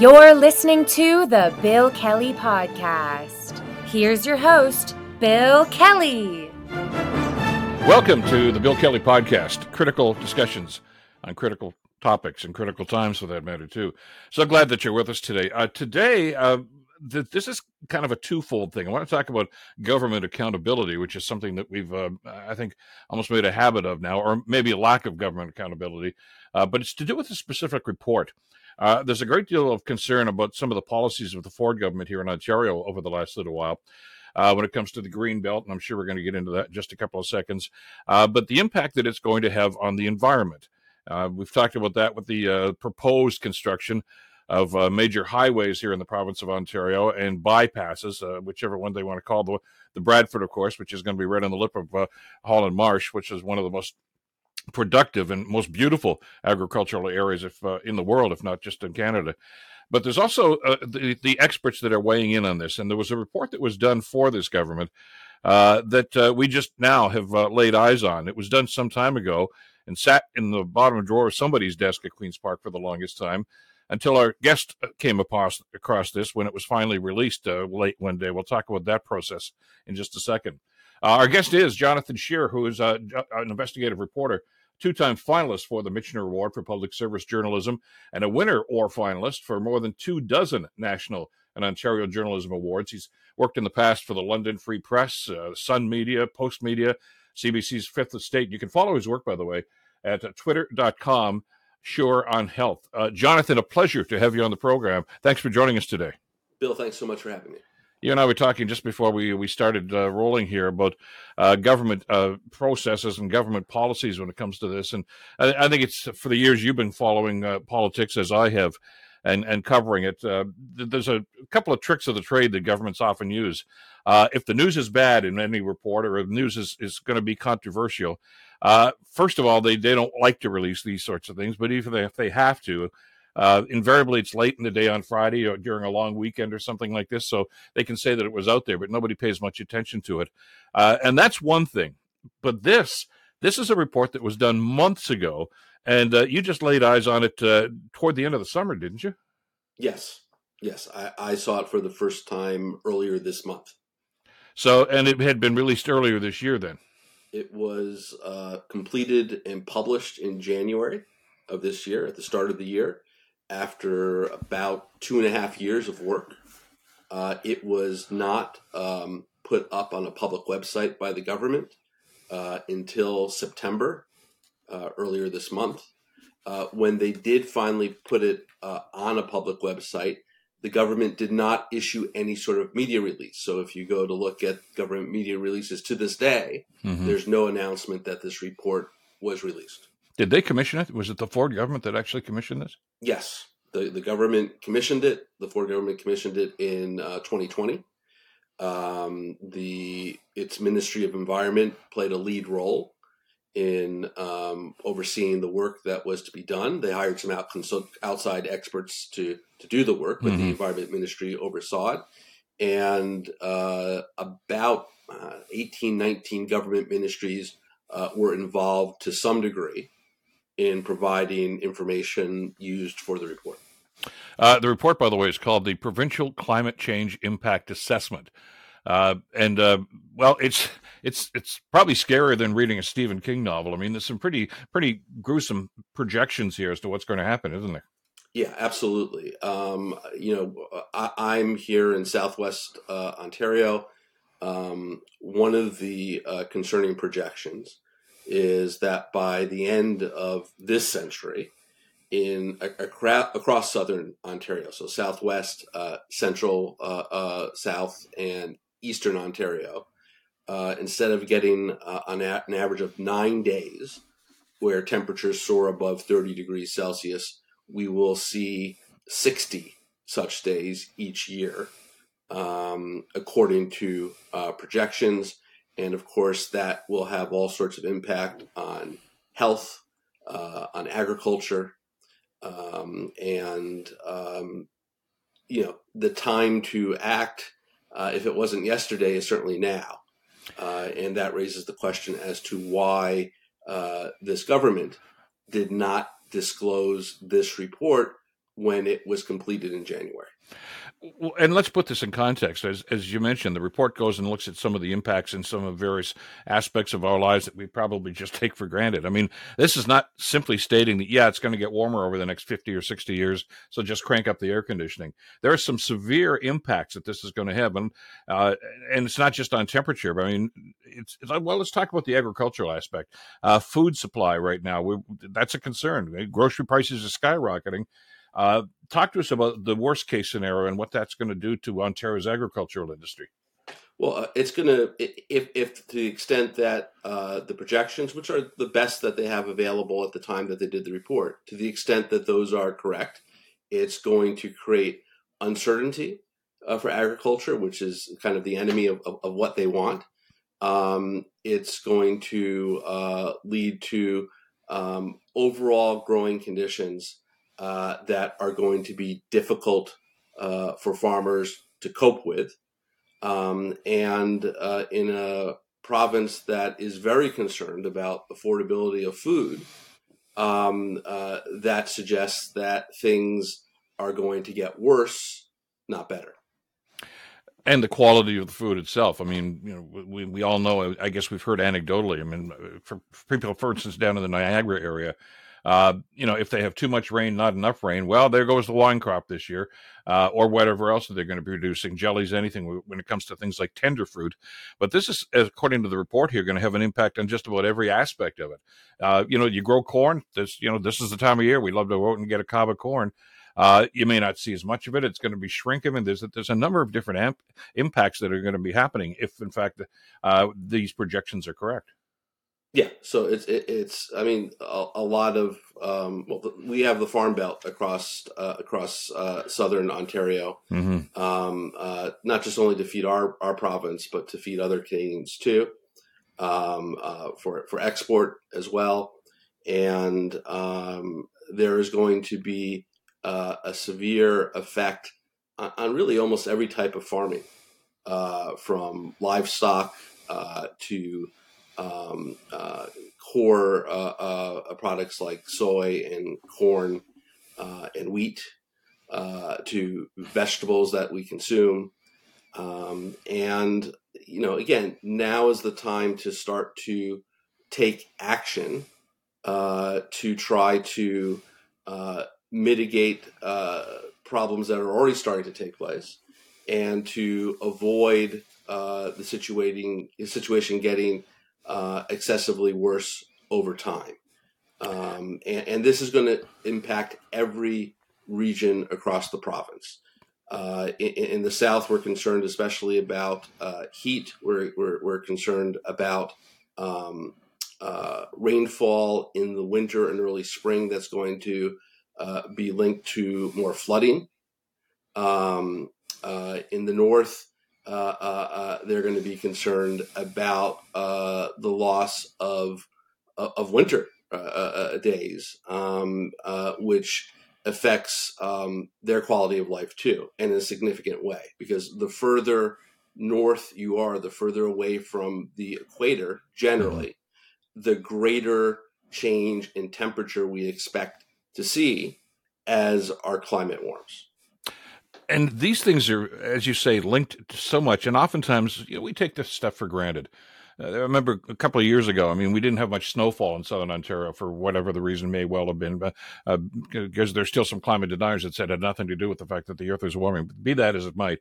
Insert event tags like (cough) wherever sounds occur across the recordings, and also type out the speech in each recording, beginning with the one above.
You're listening to the Bill Kelly Podcast. Here's your host, Bill Kelly. Welcome to the Bill Kelly Podcast, critical discussions on critical topics and critical times for that matter, too. So glad that you're with us today. Uh, today, uh, th- this is kind of a twofold thing. I want to talk about government accountability, which is something that we've, uh, I think, almost made a habit of now, or maybe a lack of government accountability. Uh, but it's to do with a specific report. Uh, there's a great deal of concern about some of the policies of the Ford government here in Ontario over the last little while. Uh, when it comes to the green belt, and I'm sure we're going to get into that in just a couple of seconds. Uh, but the impact that it's going to have on the environment. Uh, we've talked about that with the uh, proposed construction of uh, major highways here in the province of Ontario and bypasses, uh, whichever one they want to call the the Bradford, of course, which is going to be right on the lip of Holland Marsh, which is one of the most productive and most beautiful agricultural areas if, uh, in the world, if not just in Canada. But there's also uh, the, the experts that are weighing in on this. And there was a report that was done for this government uh, that uh, we just now have uh, laid eyes on. It was done some time ago and sat in the bottom drawer of somebody's desk at Queen's Park for the longest time until our guest uh, came across, across this when it was finally released late one day. We'll talk about that process in just a second. Our guest is Jonathan Sher, who is an investigative reporter two-time finalist for the Michener Award for Public Service Journalism, and a winner or finalist for more than two dozen national and Ontario Journalism Awards. He's worked in the past for the London Free Press, uh, Sun Media, Postmedia, CBC's Fifth Estate. You can follow his work, by the way, at uh, twitter.com, SherOnHealth. Uh, Jonathan, a pleasure to have you on the program. Thanks for joining us today. Bill, thanks so much for having me you and I were talking just before we we started uh, rolling here about uh, government uh, processes and government policies when it comes to this, and I, I think it's for the years you've been following uh, politics as I have, and and covering it. Uh, there's a couple of tricks of the trade that governments often use. Uh, if the news is bad in any report, or the news is is going to be controversial, first of all, they they don't like to release these sorts of things, but even if they have to. Uh, invariably, it's late in the day on Friday or during a long weekend or something like this, so they can say that it was out there, but nobody pays much attention to it. Uh, and that's one thing. But this, this is a report that was done months ago, and uh, you just laid eyes on it uh, toward the end of the summer, didn't you? Yes, yes, I, I saw it for the first time earlier this month. So, and it had been released earlier this year. Then it was uh, completed and published in January of this year, at the start of the year after about two and a half years of work. Uh, it was not um, put up on a public website by the government uh, until September, uh, earlier this month. Uh, when they did finally put it uh, on a public website, the government did not issue any sort of media release. So if you go to look at government media releases to this day, mm-hmm. there's no announcement that this report was released. Did they commission it? Was it the Ford government that actually commissioned this? Yes, the the government commissioned it. The Ford government commissioned it in uh, 2020. Um, the its Ministry of Environment played a lead role in um, overseeing the work that was to be done. They hired some out, consult, outside experts to to do the work, but mm-hmm. the Environment Ministry oversaw it. And uh, about uh, 18, 19 government ministries uh, were involved to some degree in providing information used for the report. Uh, the report, by the way, is called the Provincial Climate Change Impact Assessment. Uh, and uh, well, it's it's it's probably scarier than reading a Stephen King novel. I mean, there's some pretty pretty gruesome projections here as to what's going to happen, isn't there? Yeah, absolutely. Um, you know, I, am here in Southwest uh, Ontario. Um, one of the uh, concerning projections is that by the end of this century, in across southern Ontario, so southwest, uh, central, uh, uh, south, and eastern Ontario, uh, instead of getting uh, an, a- an average of nine days where temperatures soar above 30 degrees Celsius, we will see 60 such days each year, um, according to uh, projections and of course, that will have all sorts of impact on health, uh, on agriculture, um, and um, you know the time to act. Uh, if it wasn't yesterday, is certainly now, uh, and that raises the question as to why uh, this government did not disclose this report when it was completed in January and let's put this in context. As as you mentioned, the report goes and looks at some of the impacts in some of various aspects of our lives that we probably just (laughs) take for granted. I mean, this is not simply stating that yeah, it's going to get warmer over the next fifty or sixty years, so just crank up the air conditioning. There are some severe impacts that this is going to have, and uh, and it's not just on temperature. But I mean, it's, it's well. Let's talk about the agricultural aspect. Uh, food supply right now, we, that's a concern. Grocery prices are skyrocketing. Uh, talk to us about the worst case scenario and what that's going to do to Ontario's agricultural industry. Well, uh, it's going to, if, if to the extent that uh, the projections, which are the best that they have available at the time that they did the report, to the extent that those are correct, it's going to create uncertainty uh, for agriculture, which is kind of the enemy of, of, of what they want. Um, it's going to uh, lead to um, overall growing conditions uh, that are going to be difficult uh, for farmers to cope with. Um, and uh, in a province that is very concerned about affordability of food, um, uh, that suggests that things are going to get worse, not better and the quality of the food itself. I mean, you know, we, we all know. I guess we've heard anecdotally. I mean, for, for people, for instance, down in the Niagara area, uh, you know, if they have too much rain, not enough rain, well, there goes the wine crop this year, uh, or whatever else they're going to be producing, jellies, anything when it comes to things like tender fruit. But this is, according to the report here, going to have an impact on just about every aspect of it. Uh, you know, you grow corn. This, you know, this is the time of year we love to go out and get a cob of corn. Uh, you may not see as much of it. It's going to be shrinking, and there's there's a number of different amp- impacts that are going to be happening if, in fact, uh, these projections are correct. Yeah, so it's it, it's I mean a, a lot of um, well we have the farm belt across uh, across uh, southern Ontario, mm-hmm. um, uh, not just only to feed our our province but to feed other Canadians too, um, uh, for for export as well, and um, there is going to be uh, a severe effect on, on, really almost every type of farming, uh, from livestock to um, uh, core uh, uh, products like soy and corn uh, and wheat to vegetables that we consume. Um, and, you know, again, now is the time to start to take action to try to mitigate problems that are already starting to take place and to avoid uh, the situating the situation getting uh, excessively worse over time. Um, and, and, this is going to impact every region across the province. Uh, in, in, the south, we're concerned especially about uh, heat. We're, we're, we're, concerned about um, uh, rainfall in the winter and early spring that's going to uh, be linked to more flooding. Um, uh, in the north, uh, uh, uh, they're going to be concerned about uh, the loss of uh, of winter days, um, which affects um, their quality of life too, in a significant way. Because the further north you are, the further away from the equator, generally, the greater change in temperature we expect to see as our climate warms and these things are, as you say, linked so much, and oftentimes you know, we take this stuff for granted. Uh, I remember a couple of years ago. I mean, we didn't have much snowfall in southern Ontario for whatever the reason may well have been, but uh, because there's still some climate deniers that said it had nothing to do with the fact that the Earth was warming. Be that as it might,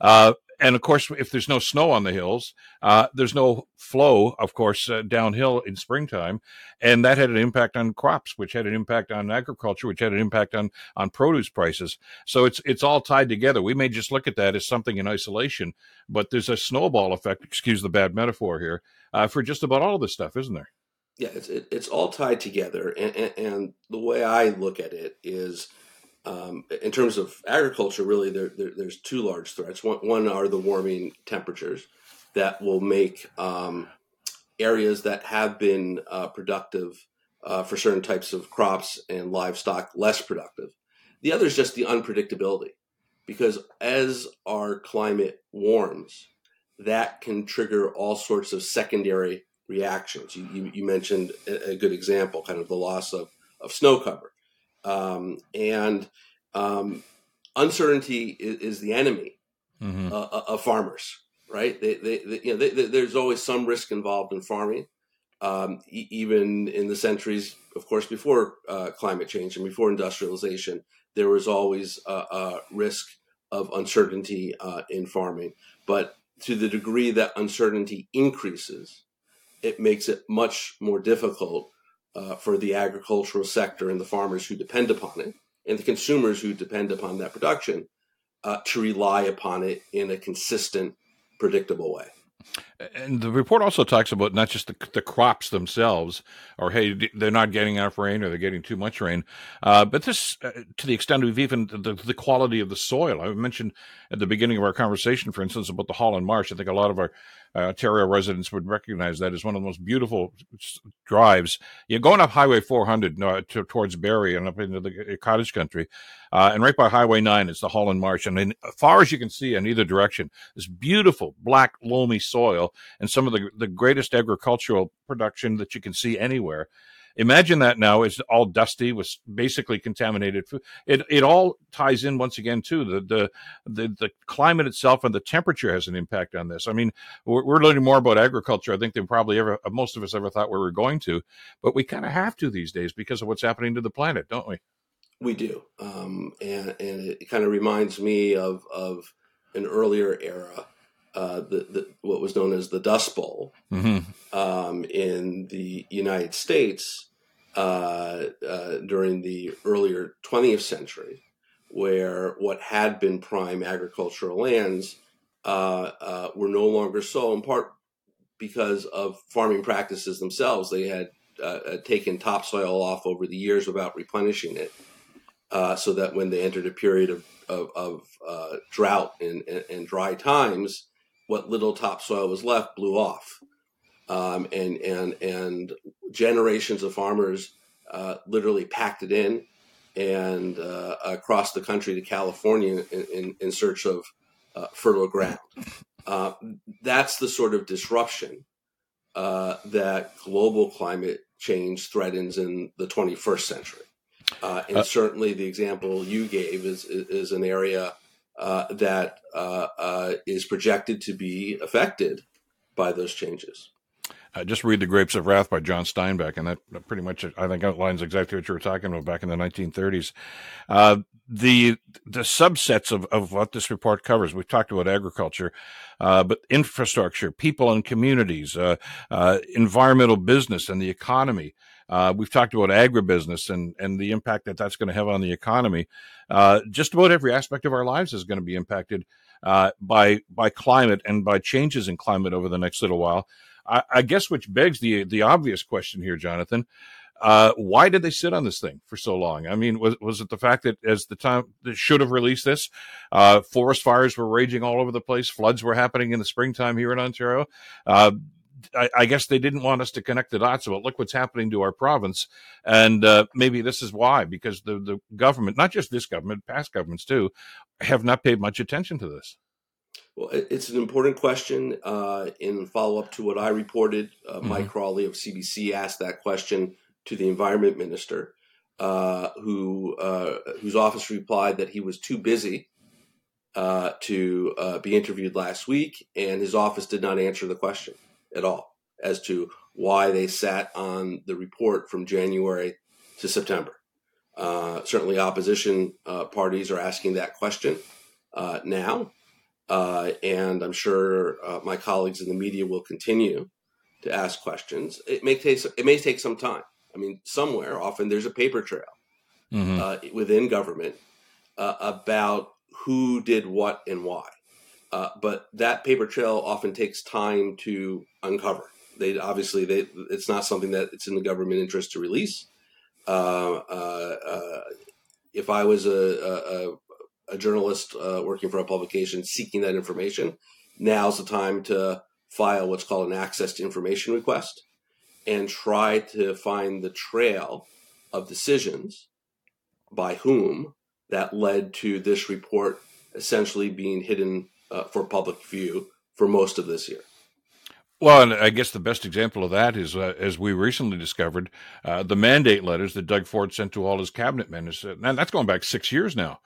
uh, and of course, if there's no snow on the hills, uh, there's no flow, of course, uh, downhill in springtime, and that had an impact on crops, which had an impact on agriculture, which had an impact on on produce prices. So it's it's all tied together. We may just look at that as something in isolation, but there's a snowball effect. Excuse the bad metaphor here uh, for just about all of this stuff, isn't there? Yeah, it's it, it's all tied together, and, and, and the way I look at it is um, in terms of agriculture, really, there, there, there's two large threats. One, one, are the warming temperatures that will make um, areas that have been uh, productive uh, for certain types of crops and livestock less productive. The other is just the unpredictability, because as our climate warms, that can trigger all sorts of secondary reactions. You, you, you mentioned a, a, good example, kind of the loss of, of snow cover. Um, and um, uncertainty is, is, the enemy mm-hmm. uh, uh of farmers, right? They, they, they you know, they, there's always some risk involved in farming, um, e- even in the centuries, of course, before uh, climate change and before industrialization, there was always a, a risk of uncertainty uh, in farming. But to the degree that uncertainty increases, it makes it much more difficult uh, for the agricultural sector and the farmers who depend upon it and the consumers who depend upon that production uh, to rely upon it in a consistent, predictable way. And the report also talks about not just the, the crops themselves, or hey, they're not getting enough rain, or they're getting too much rain, uh, but this, uh, to the extent of even the, the quality of the soil. I mentioned at the beginning of our conversation, for instance, about the Holland Marsh. I think a lot of our Ontario residents would recognize that as one of the most beautiful drives. You're going up Highway 400 uh, to, towards Barrie and up into the uh, cottage country, uh, and right by Highway 9 is the Holland Marsh. And as far as you can see in either direction, this beautiful black loamy soil and some of the, the greatest agricultural production that you can see anywhere. Imagine that now is all dusty with basically contaminated food. It it all ties in once again too. The the the, the climate itself and the temperature has an impact on this. I mean, we're, we're learning more about agriculture. I think than probably ever most of us ever thought we were going to, but we kind of have to these days because of what's happening to the planet, don't we? We do, um, and and it kind of reminds me of of an earlier era uh, the, the, what was known as the Dust Bowl mm-hmm. um, in the United States uh, uh, during the earlier 20th century, where what had been prime agricultural lands uh, uh, were no longer so, in part because of farming practices themselves. They had taken topsoil off over the years without replenishing it. so that when they entered a period of, of, of drought and, and, and dry times, what little topsoil was left blew off. Um, and and and generations of farmers uh, literally packed it in and uh, across the country to California in, in, in search of uh, fertile ground. Uh, that's the sort of disruption uh, that global climate change threatens in the 21st century. Uh, and certainly, the example you gave is is an area uh, that uh, uh, is projected to be affected by those changes. Uh, just read The Grapes of Wrath by John Steinbeck, and that pretty much, I think, outlines exactly what you were talking about back in the 1930s. Uh, the the subsets of, of what this report covers, we've talked about agriculture, uh, but infrastructure, people and communities, environmental business, and the economy. Uh, we've talked about agribusiness and, and the impact that that's going to have on the economy. Uh, just about every aspect of our lives is going to be impacted uh, by by climate and by changes in climate over the next little while. I, I guess which begs the the obvious question here, Jonathan. Uh, why did they sit on this thing for so long? I mean, was was it the fact that as the time should have released this, uh, forest fires were raging all over the place, floods were happening in the springtime here in Ontario? I, I, guess they didn't want us to connect the dots about look what's happening to our province, and uh, maybe this is why because the the government, not just this government, past governments too, have not paid much attention to this. Well, it's an important question. Uh, in follow up to what I reported, uh, mm-hmm. Mike Crawley of CBC asked that question to the environment minister, uh, who uh, whose office replied that he was too busy uh, to uh, be interviewed last week, and his office did not answer the question at all as to why they sat on the report from January to September. Uh, certainly, opposition uh, parties are asking that question uh, now, uh, and I'm sure uh, my colleagues in the media will continue to ask questions. It may take it may take some time. I mean, somewhere often there's a paper trail mm-hmm. Uh, within government about who did what and why. Uh, but that paper trail often takes time to uncover. They obviously they it's not something that it's in the government interest to release. Uh, uh, uh if I was a, a, a journalist uh, working for a publication seeking that information, now's the time to file what's called an access to information request and try to find the trail of decisions by whom that led to this report essentially being hidden uh, for public view for most of this year. Well, and I guess the best example of that is, uh, as we recently discovered, uh, the mandate letters that Doug Ford sent to all his cabinet ministers. And that's going back six years now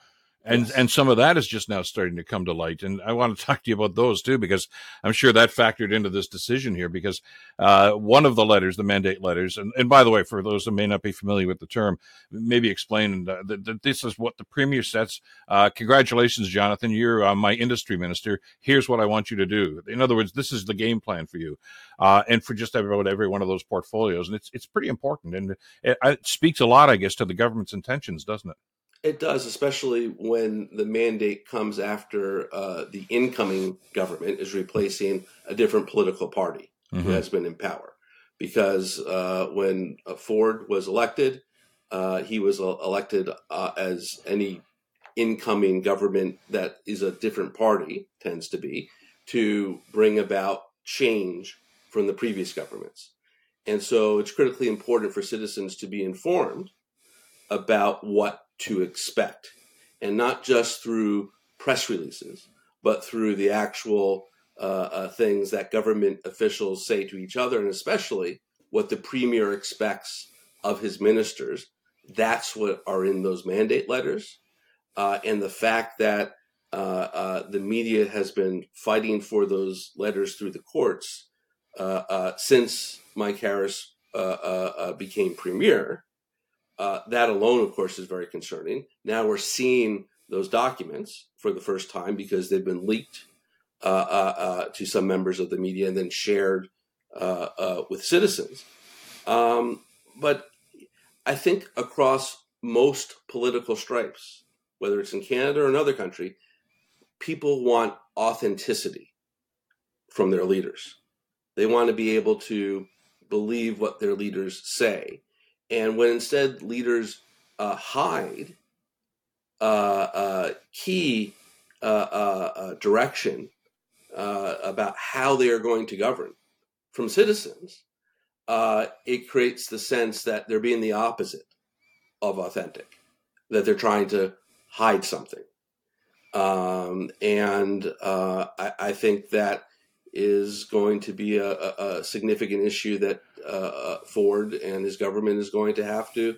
and yes. and some of that is just now starting to come to light. And i want to (laughs) talk to you about those too because i'm sure that factored into this decision here because uh, one of the letters the mandate letters and, and by the way for those who may not be familiar with the term maybe explain uh, that, that, this is what the premier sets. Uh, congratulations jonathan you're uh, my industry minister. Here's what i want you to do. In other words this is the game plan for you uh, and for just about every one of those portfolios. And it's it's pretty important and it, it speaks a lot i guess to the government's intentions doesn't it it does, especially when the mandate comes after uh, the incoming government is replacing a different political party mm-hmm. who has been in power. Because uh, when uh, Ford was elected, uh, he was elected uh, as any incoming government that is a different party tends to be to bring about change from the previous governments. And so it's critically important for citizens to be informed about what to expect, and not just through press releases, but through the actual uh, uh, things that government officials say to each other, and especially what the premier expects of his ministers. That's what are in those mandate letters. Uh, and the fact that uh, uh, the media has been fighting for those letters through the courts uh, since Mike Harris became premier uh, that alone, of course, is very concerning. Now we're seeing those documents for the first time because they've been leaked uh, uh, uh to some members of the media and then shared uh, with citizens. Um, but I think across most political stripes, whether it's in Canada or another country, people want authenticity from their leaders. They want to be able to believe what their leaders say and when instead leaders uh, hide uh, uh, key uh, uh, uh, direction about how they are going to govern from citizens, it creates the sense that they're being the opposite of authentic, that they're trying to hide something. Um, and I, I think that is going to be a, a significant issue that uh, Ford and his government is going to have to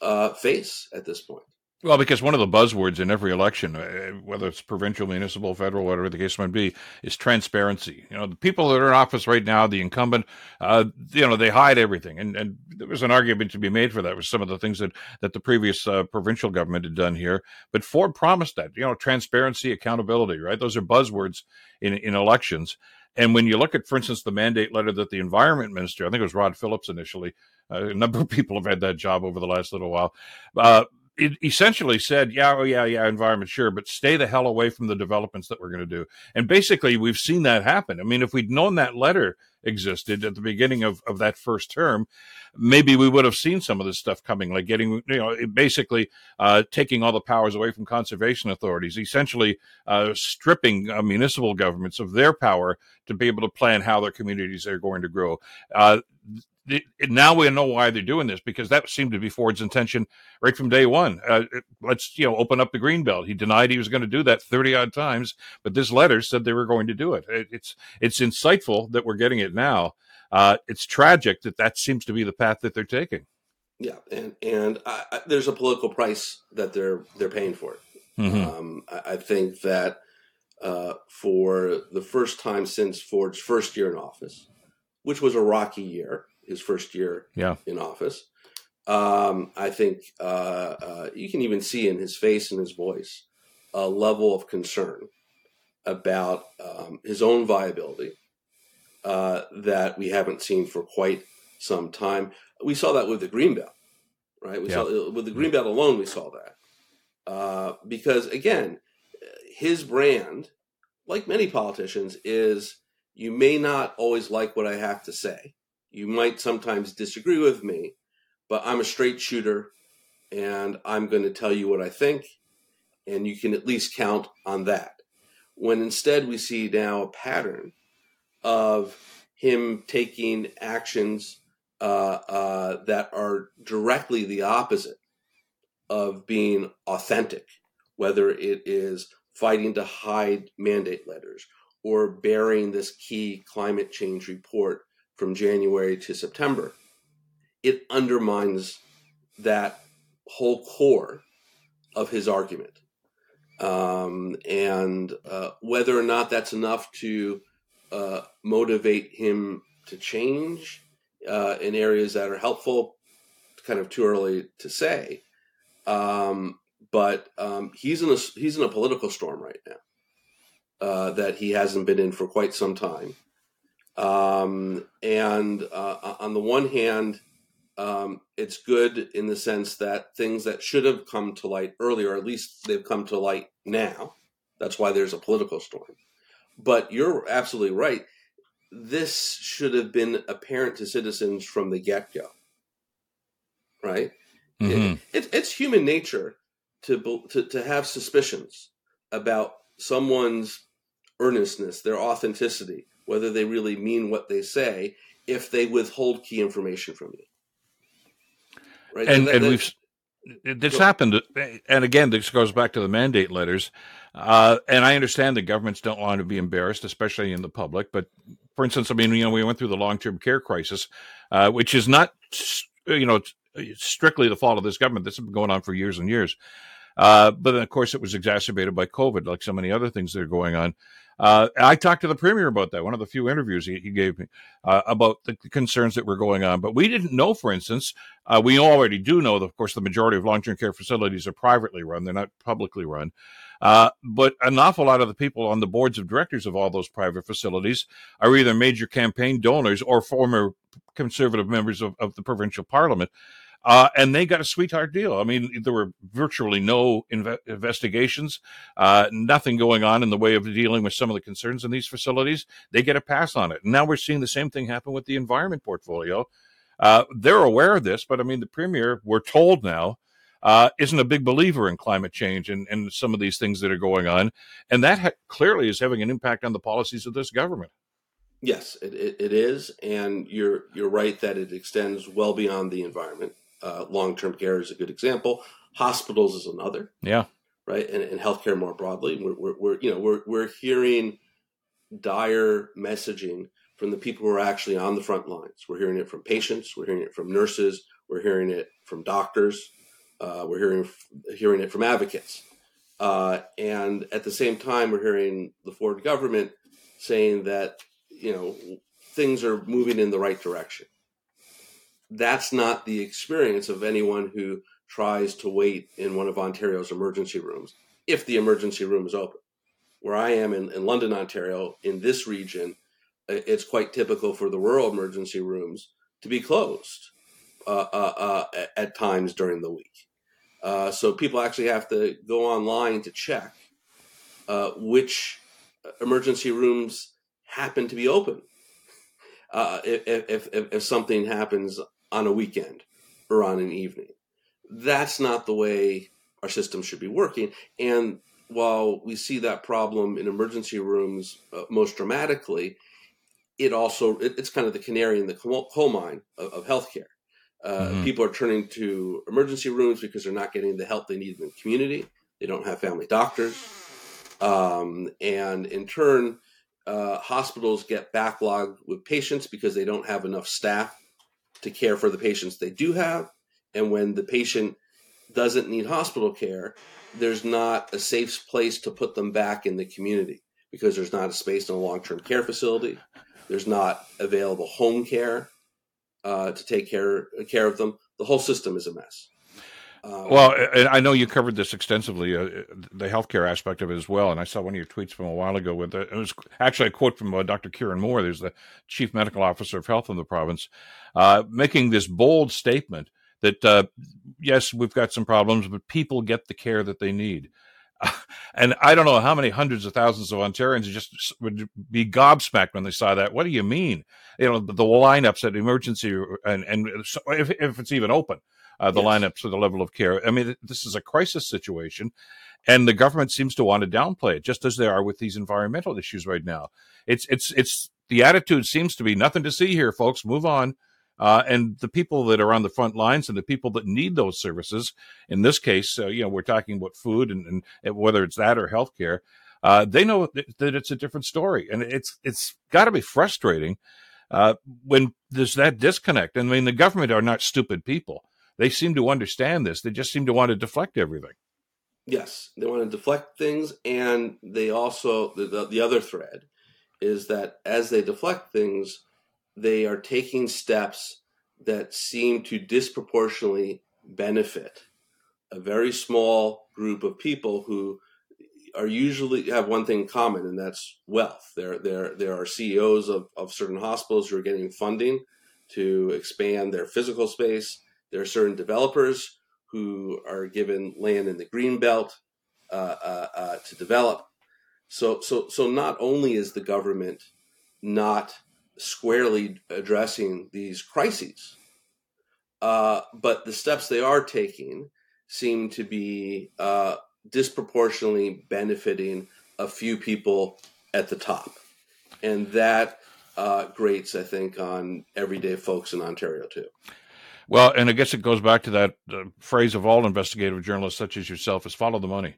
uh, face at this point. Well, because one of the buzzwords in every election, uh, whether it's provincial, municipal, federal, whatever the case might be, is transparency. You know, the people that are in office right now, the incumbent, uh, you know, they hide everything, and and there was an argument to be made for that with some of the things that that the previous uh, provincial government had done here. But Ford promised that, you know, transparency, accountability, right? Those are buzzwords in in elections. And when you look at, for instance, the mandate letter that the environment minister, I think it was Rod Phillips initially, uh, a number of people have had that job over the last little while. Uh, it essentially said, yeah, oh, yeah, yeah, environment, sure, but stay the hell away from the developments that we're going to do. And basically, we've seen that happen. I mean, if we'd known that letter existed at the beginning of, of that first term, maybe we would have seen some of this stuff coming, like getting, you know, basically uh, taking all the powers away from conservation authorities, essentially uh, stripping uh, municipal governments of their power to be able to plan how their communities are going to grow. Now we know why they're doing this because that seemed to be Ford's intention right from day one. Uh, let's you know open up the green belt. He denied he was going to do that thirty odd times, but this letter said they were going to do it. It's it's insightful that we're getting it now. Uh, it's tragic that that seems to be the path that they're taking. Yeah, and and I, I, there's a political price that they're they're paying for it. Mm-hmm. Um, I, I, think that uh, for the first time since Ford's first year in office, which was a rocky year, his first year yeah. in office, um, I think uh, uh, you can even see in his face and his voice a level of concern about um, his own viability uh, that we haven't seen for quite some time. We saw that with the Greenbelt, right? We yeah. saw with the Greenbelt alone, we saw that uh, because again, his brand, like many politicians, is you may not always like what I have to say. You might sometimes disagree with me, but I'm a straight shooter and I'm going to tell you what I think, and you can at least count on that. When instead we see now a pattern of him taking actions uh, uh, that are directly the opposite of being authentic, whether it is fighting to hide mandate letters or bearing this key climate change report from January to September, it undermines that whole core of his argument. Um, and uh, whether or not that's enough to uh, motivate him to change uh, in areas that are helpful, kind of too early to say. Um, but um, he's in a he's in a political storm right now uh, that he hasn't been in for quite some time. Um, and uh, on the one hand, um, it's good in the sense that things that should have come to light earlier, at least they've come to light now. That's why there's a political storm. But you're absolutely right. This should have been apparent to citizens from the get go. Right? Mm-hmm. It, it, it's human nature to, to, to have suspicions about someone's earnestness, their authenticity, whether they really mean what they say, if they withhold key information from you. Right? And, and, and we've this happened, and again, this goes back to the mandate letters. Uh, and I understand that governments don't want to be embarrassed, especially in the public. But for instance, I mean, you know, we went through the long-term care crisis, uh, which is not, you know, strictly the fault of this government. This has been going on for years and years. Uh, but then, of course, it was exacerbated by COVID, like so many other things that are going on. Uh, I talked to the premier about that. One of the few interviews he, he gave me uh, about the concerns that were going on. But we didn't know, for instance, uh, we already do know that, of course, the majority of long-term care facilities are privately run; they're not publicly run. Uh, but an awful lot of the people on the boards of directors of all those private facilities are either major campaign donors or former conservative members of, of the provincial parliament. Uh, and they got a sweetheart deal. I mean, there were virtually no inve- investigations, uh, nothing going on in the way of dealing with some of the concerns in these facilities. They get a pass on it. And now we're seeing the same thing happen with the environment portfolio. Uh, they're aware of this, but I mean, the premier, we're told now, uh, isn't a big believer in climate change and, and some of these things that are going on. And that ha- clearly is having an impact on the policies of this government. Yes, it, it, it is, and you're you're right that it extends well beyond the environment. Uh, long term care is a good example. Hospitals is another. Yeah. Right, and, and healthcare more broadly. We're, we're, we're you know we're we're hearing dire messaging from the people who are actually on the front lines. We're hearing it from patients. We're hearing it from nurses. We're hearing it from doctors. Uh, we're hearing hearing it from advocates. Uh, and at the same time, we're hearing the Ford government saying that you know things are moving in the right direction that's not the experience of anyone who tries to wait in one of Ontario's emergency rooms, if the emergency room is open. Where I am in, in London, Ontario, in this region, it's quite typical for the rural emergency rooms to be closed uh, uh, uh, at times during the week. Uh, so people actually have to go online to check uh, which emergency rooms happen to be open. Uh, if, if, if, something happens on a weekend or on an evening. That's not the way our system should be working. And while we see that problem in emergency rooms uh, most dramatically, it also it, it's kind of the canary in the coal mine of, of healthcare. Uh, mm-hmm. People are turning to emergency rooms because they're not getting the help they need in the community. They don't have family doctors, um, and in turn, uh, hospitals get backlogged with patients because they don't have enough staff to care for the patients they do have. And when the patient doesn't need hospital care, there's not a safe place to put them back in the community because there's not a space in a long term care facility. There's not available home care uh, to take care care of them. The whole system is a mess. Um, well, I know you covered this extensively, uh, the healthcare aspect of it as well. And I saw one of your tweets from a while ago with it. It was actually a quote from uh, Dr. Kieran Moore, there's the chief medical officer of health in the province, uh, making this bold statement that, uh, yes, we've got some problems, but people get the care that they need. (laughs) and I don't know how many hundreds of thousands of Ontarians just would be gobsmacked when they saw that. What do you mean? You know, the, the lineups at emergency and, and if, if it's even open uh, the yes. lineups for the level of care. I mean, this is a crisis situation, and the government seems to want to downplay it, just as they are with these environmental issues right now. It's it's it's the attitude seems to be nothing to see here, folks. Move on. Uh, and the people that are on the front lines and the people that need those services, in this case, uh, you know, we're talking about food and, and, whether it's that or healthcare, uh, they know that it's a different story, and it's it's got to be frustrating uh, when there's that disconnect. I mean, the government are not stupid people; they seem to understand this. They just seem to want to deflect everything. Yes, they want to deflect things, and they also the, the, the other thread is that as they deflect things, they are taking steps that seem to disproportionately benefit a very small group of people who are usually have one thing in common, and that's wealth. There, there, there are CEOs of, of certain hospitals who are getting funding to expand their physical space. There are certain developers who are given land in the green belt uh, uh, uh, to develop. So, so, so not only is the government not squarely addressing these crises, uh, but the steps they are taking seem to be uh, disproportionately benefiting a few people at the top. And that uh, grates, I think, on everyday folks in Ontario, too. Well, and I guess it goes back to that uh, phrase of all investigative journalists, such as yourself, is follow the money.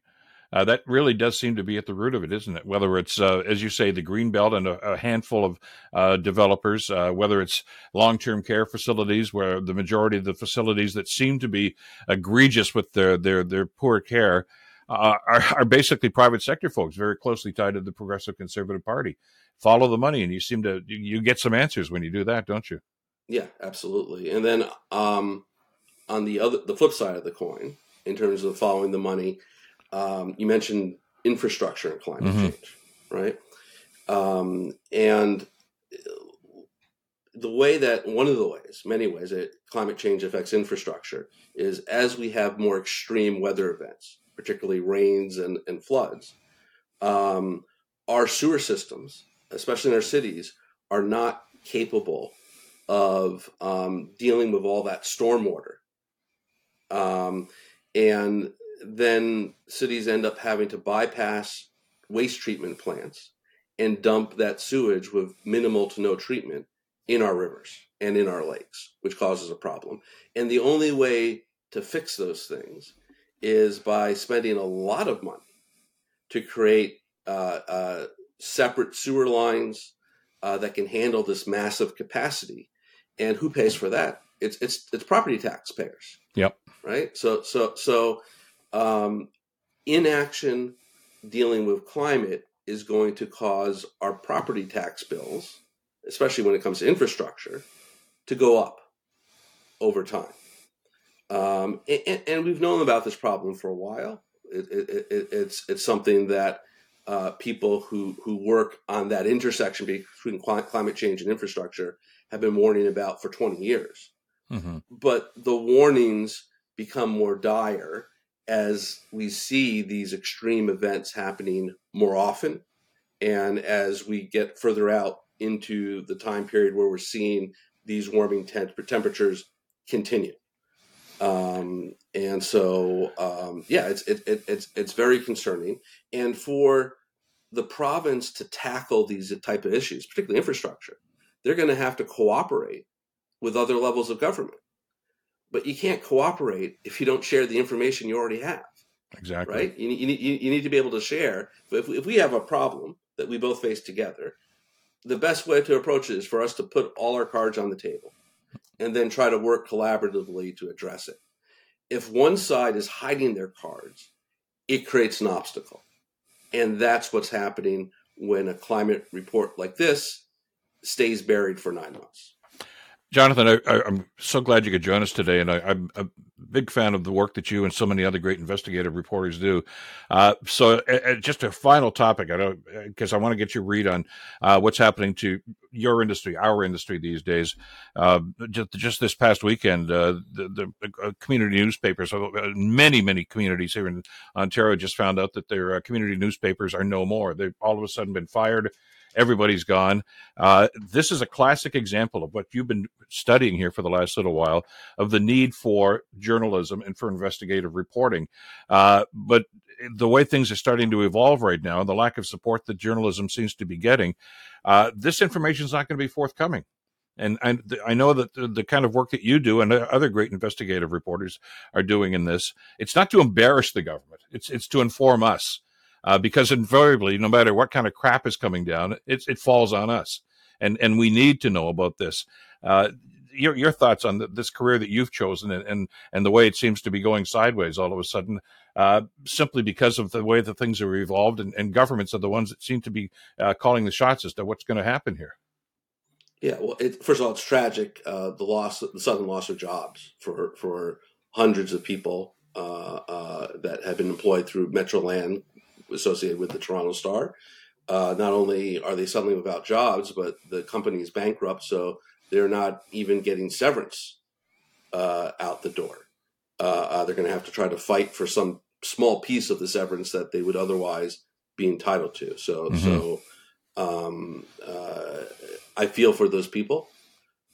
Uh, that really does seem to be at the root of it, isn't it? Whether it's, uh, as you say, the green belt and a, a handful of uh, developers, uh, whether it's long-term care facilities, where the majority of the facilities that seem to be egregious with their their their poor care uh, are, are basically private sector folks, very closely tied to the Progressive Conservative Party. Follow the money, and you seem to you get some answers when you do that, don't you? Yeah, absolutely. And then um, on the other, the flip side of the coin, in terms of following the money um, you mentioned infrastructure and climate mm-hmm. change, right? Um, and the way that one of the ways, many ways, that climate change affects infrastructure is as we have more extreme weather events, particularly rains and, and floods, um, our sewer systems, especially in our cities, are not capable of um, dealing with all that stormwater. Um, and then cities end up having to bypass waste treatment plants and dump that sewage with minimal to no treatment in our rivers and in our lakes, which causes a problem. And the only way to fix those things is by spending a lot of money to create uh, uh, separate sewer lines uh, that can handle this massive capacity. And who pays for that? It's it's it's property taxpayers. Yep. Right. So so so um, inaction dealing with climate is going to cause our property tax bills, especially when it comes to infrastructure, to go up over time. Um, and, and, we've known about this problem for a while. It, it, it, it's it's something that uh, people who who work on that intersection between climate change and infrastructure have been warning about for 20 years. Mm-hmm. But the warnings become more dire as we see these extreme events happening more often, and as we get further out into the time period where we're seeing these warming temp- temperatures continue. Um, and so, um, yeah, it's it, it, it's it's very concerning. And for the province to tackle these type of issues, particularly infrastructure, they're going to have to cooperate with other levels of government but you can't cooperate if you don't share the information you already have. Exactly. Right? You, you, you need to be able to share. If, if we have a problem that we both face together, the best way to approach it is for us to put all our cards on the table and then try to work collaboratively to address it. If one side is hiding their cards, it creates an obstacle. And that's what's happening when a climate report like this stays buried for nine months. Jonathan, I, am so glad you could join us today, and I, am a big fan of the work that you and so many other great investigative reporters do. Uh, so, uh, just a final topic, I because I want to get your read on uh, what's happening to your industry, our industry these days. Uh, just, just, this past weekend, uh, the, the uh, community newspapers, many many communities here in Ontario, just found out that their community newspapers are no more. They've all of a sudden been fired everybody's gone. Uh, this is a classic example of what you've been studying here for the last little while of the need for journalism and for investigative reporting. Uh, but the way things are starting to evolve right now, and the lack of support that journalism seems to be getting, uh, this information is not going to be forthcoming. And I, I know that the, the, kind of work that you do and other great investigative reporters are doing in this, it's not to embarrass the government. It's it's to inform us uh, because invariably, no matter what kind of crap is coming down, it, it falls on us, and and we need to know about this. Uh, your your thoughts on the, this career that you've chosen and, and and the way it seems to be going sideways all of a sudden, uh, simply because of the way that things are evolved, and, and governments are the ones that seem to be uh, calling the shots as to what's going to happen here. Yeah, well, it, first of all, it's tragic uh, the loss, the sudden loss of jobs for for hundreds of people uh, uh, that have been employed through Metroland associated with the Toronto Star. Uh, not only are they suddenly without jobs, but the company is bankrupt, so they're not even getting severance uh, out the door. Uh, uh, they're going to have to try to fight for some small piece of the severance that they would otherwise be entitled to. So, mm-hmm. so um, uh, I feel for those people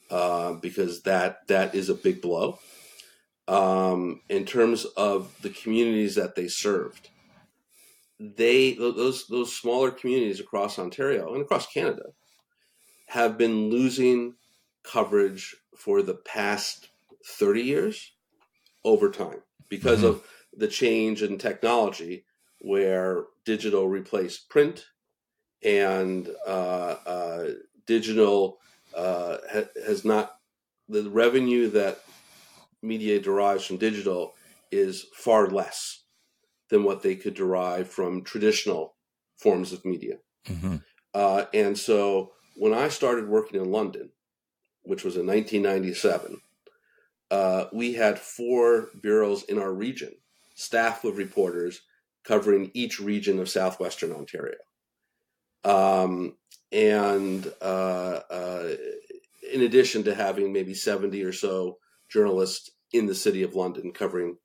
uh, because that that is a big blow. Um, in terms of the communities that they served, they those those smaller communities across Ontario and across Canada have been losing coverage for the past 30 years over time because mm-hmm. of the change in technology where digital replaced print and uh, uh, digital uh, ha- has not the revenue that media derives from digital is far less than what they could derive from traditional forms of media. Mm-hmm. Uh, and so when I started working in London, which was in 1997, uh, we had four bureaus in our region, staffed with reporters covering each region of southwestern Ontario. Um, and uh, uh, in addition to having maybe 70 or so journalists in the city of London covering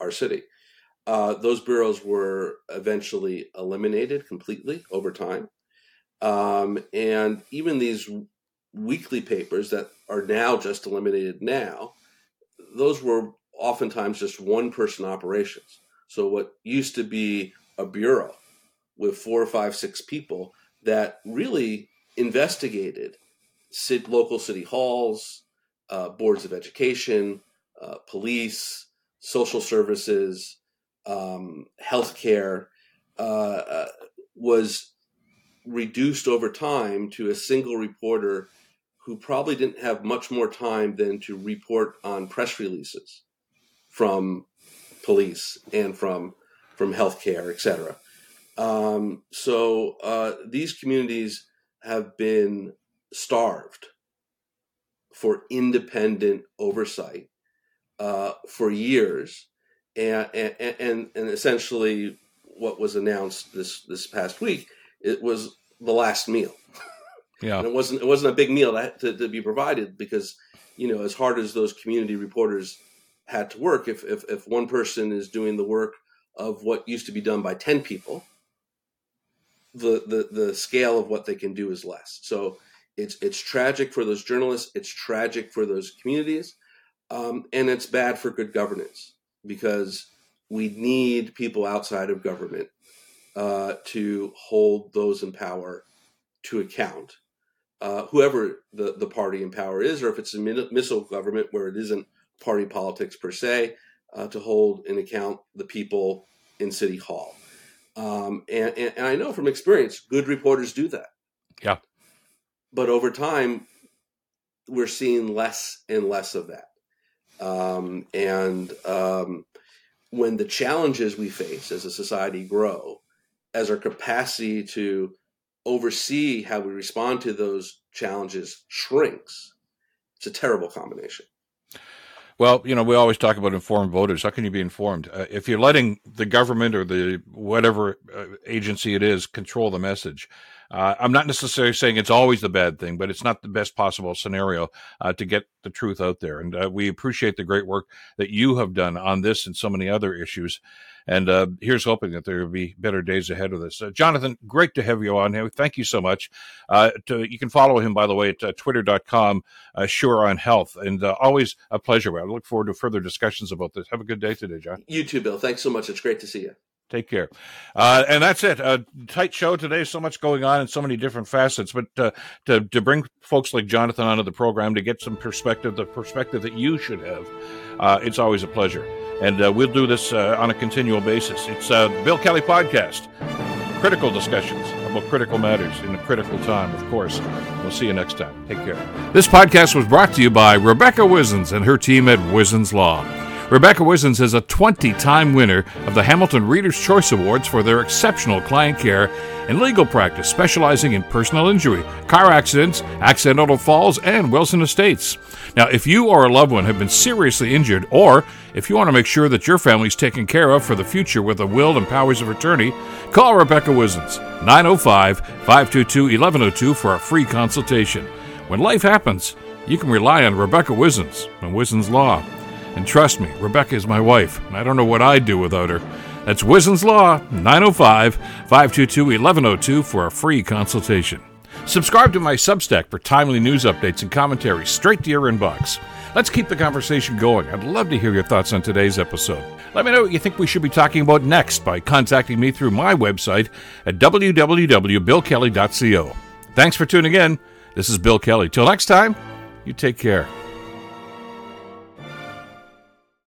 our city. Uh, those bureaus were eventually eliminated completely over time. Um, and even these weekly papers that are now just eliminated now, those were oftentimes just one person operations. So what used to be a bureau with four or five, six people that really investigated local city halls, uh, boards of education, uh, police, social services, um, healthcare, uh, uh, was reduced over time to a single reporter who probably didn't have much more time than to report on press releases from police and from from healthcare, et cetera. Um, so uh, these communities have been starved for independent oversight uh, for years, and, and and essentially what was announced this this past week it was the last meal. Yeah, and it wasn't it wasn't a big meal to, to, to be provided because you know as hard as those community reporters had to work, if if if one person is doing the work of what used to be done by ten people the, the the scale of what they can do is less. So it's it's tragic for those journalists. It's tragic for those communities, um, and it's bad for good governance because we need people outside of government uh, to hold those in power to account. Uh, whoever the, the party in power is, or if it's a missile government where it isn't party politics per se, uh, to hold in account the people in City Hall. Um, and, and, and I know from experience, good reporters do that. Yeah. But over time, we're seeing less and less of that. Um, and um, when the challenges we face as a society grow, as our capacity to oversee how we respond to those challenges shrinks, it's a terrible combination. Well, you know, we always talk about informed voters. How can you be informed? Uh, if you're letting the government or the whatever uh, agency it is control the message, uh, I'm not necessarily saying it's always the bad thing, but it's not the best possible scenario uh, to get the truth out there. And uh, we appreciate the great work that you have done on this and so many other issues. And uh, here's hoping that there will be better days ahead of this. Uh, Jonathan, great to have you on here. Thank you so much. Uh, to, you can follow him, by the way, at twitter.com, SherOnHealth. And always a pleasure. I look forward to further discussions about this. Have a good day today, John. You too, Bill. Thanks so much. It's great to see you. Take care. Uh, and that's it. A tight show today. So much going on in so many different facets. But uh, to, to bring folks like Jonathan onto the program to get some perspective, the perspective that you should have, uh, it's always a pleasure. And uh, we'll do this uh, on a continual basis. It's Bill Kelly Podcast. critical discussions about critical matters in a critical time, of course. We'll see you next time. Take care. This podcast was brought to you by Rebecca Wizens and her team at Wizens Law. Rebecca Wizens is a 20 time winner of the Hamilton Reader's Choice Awards for their exceptional client care and legal practice, specializing in personal injury, car accidents, accidental falls, and Wilson Estates. Now, if you or a loved one have been seriously injured, or if you want to make sure that your family is taken care of for the future with a will and powers of attorney, call Rebecca Wizens, 905 522 1102 for a free consultation. When life happens, you can rely on Rebecca Wizens and Wizens Law. And trust me, Rebecca is my wife, and I don't know what I'd do without her. That's Wizen's Law, 905 522 1102 for a free consultation. Subscribe to my Substack for timely news updates and commentaries straight to your inbox. Let's keep the conversation going. I'd love to hear your thoughts on today's episode. Let me know what you think we should be talking about next by contacting me through my website at www.billkelly.co. Thanks for tuning in. This is Bill Kelly. Till next time, you take care.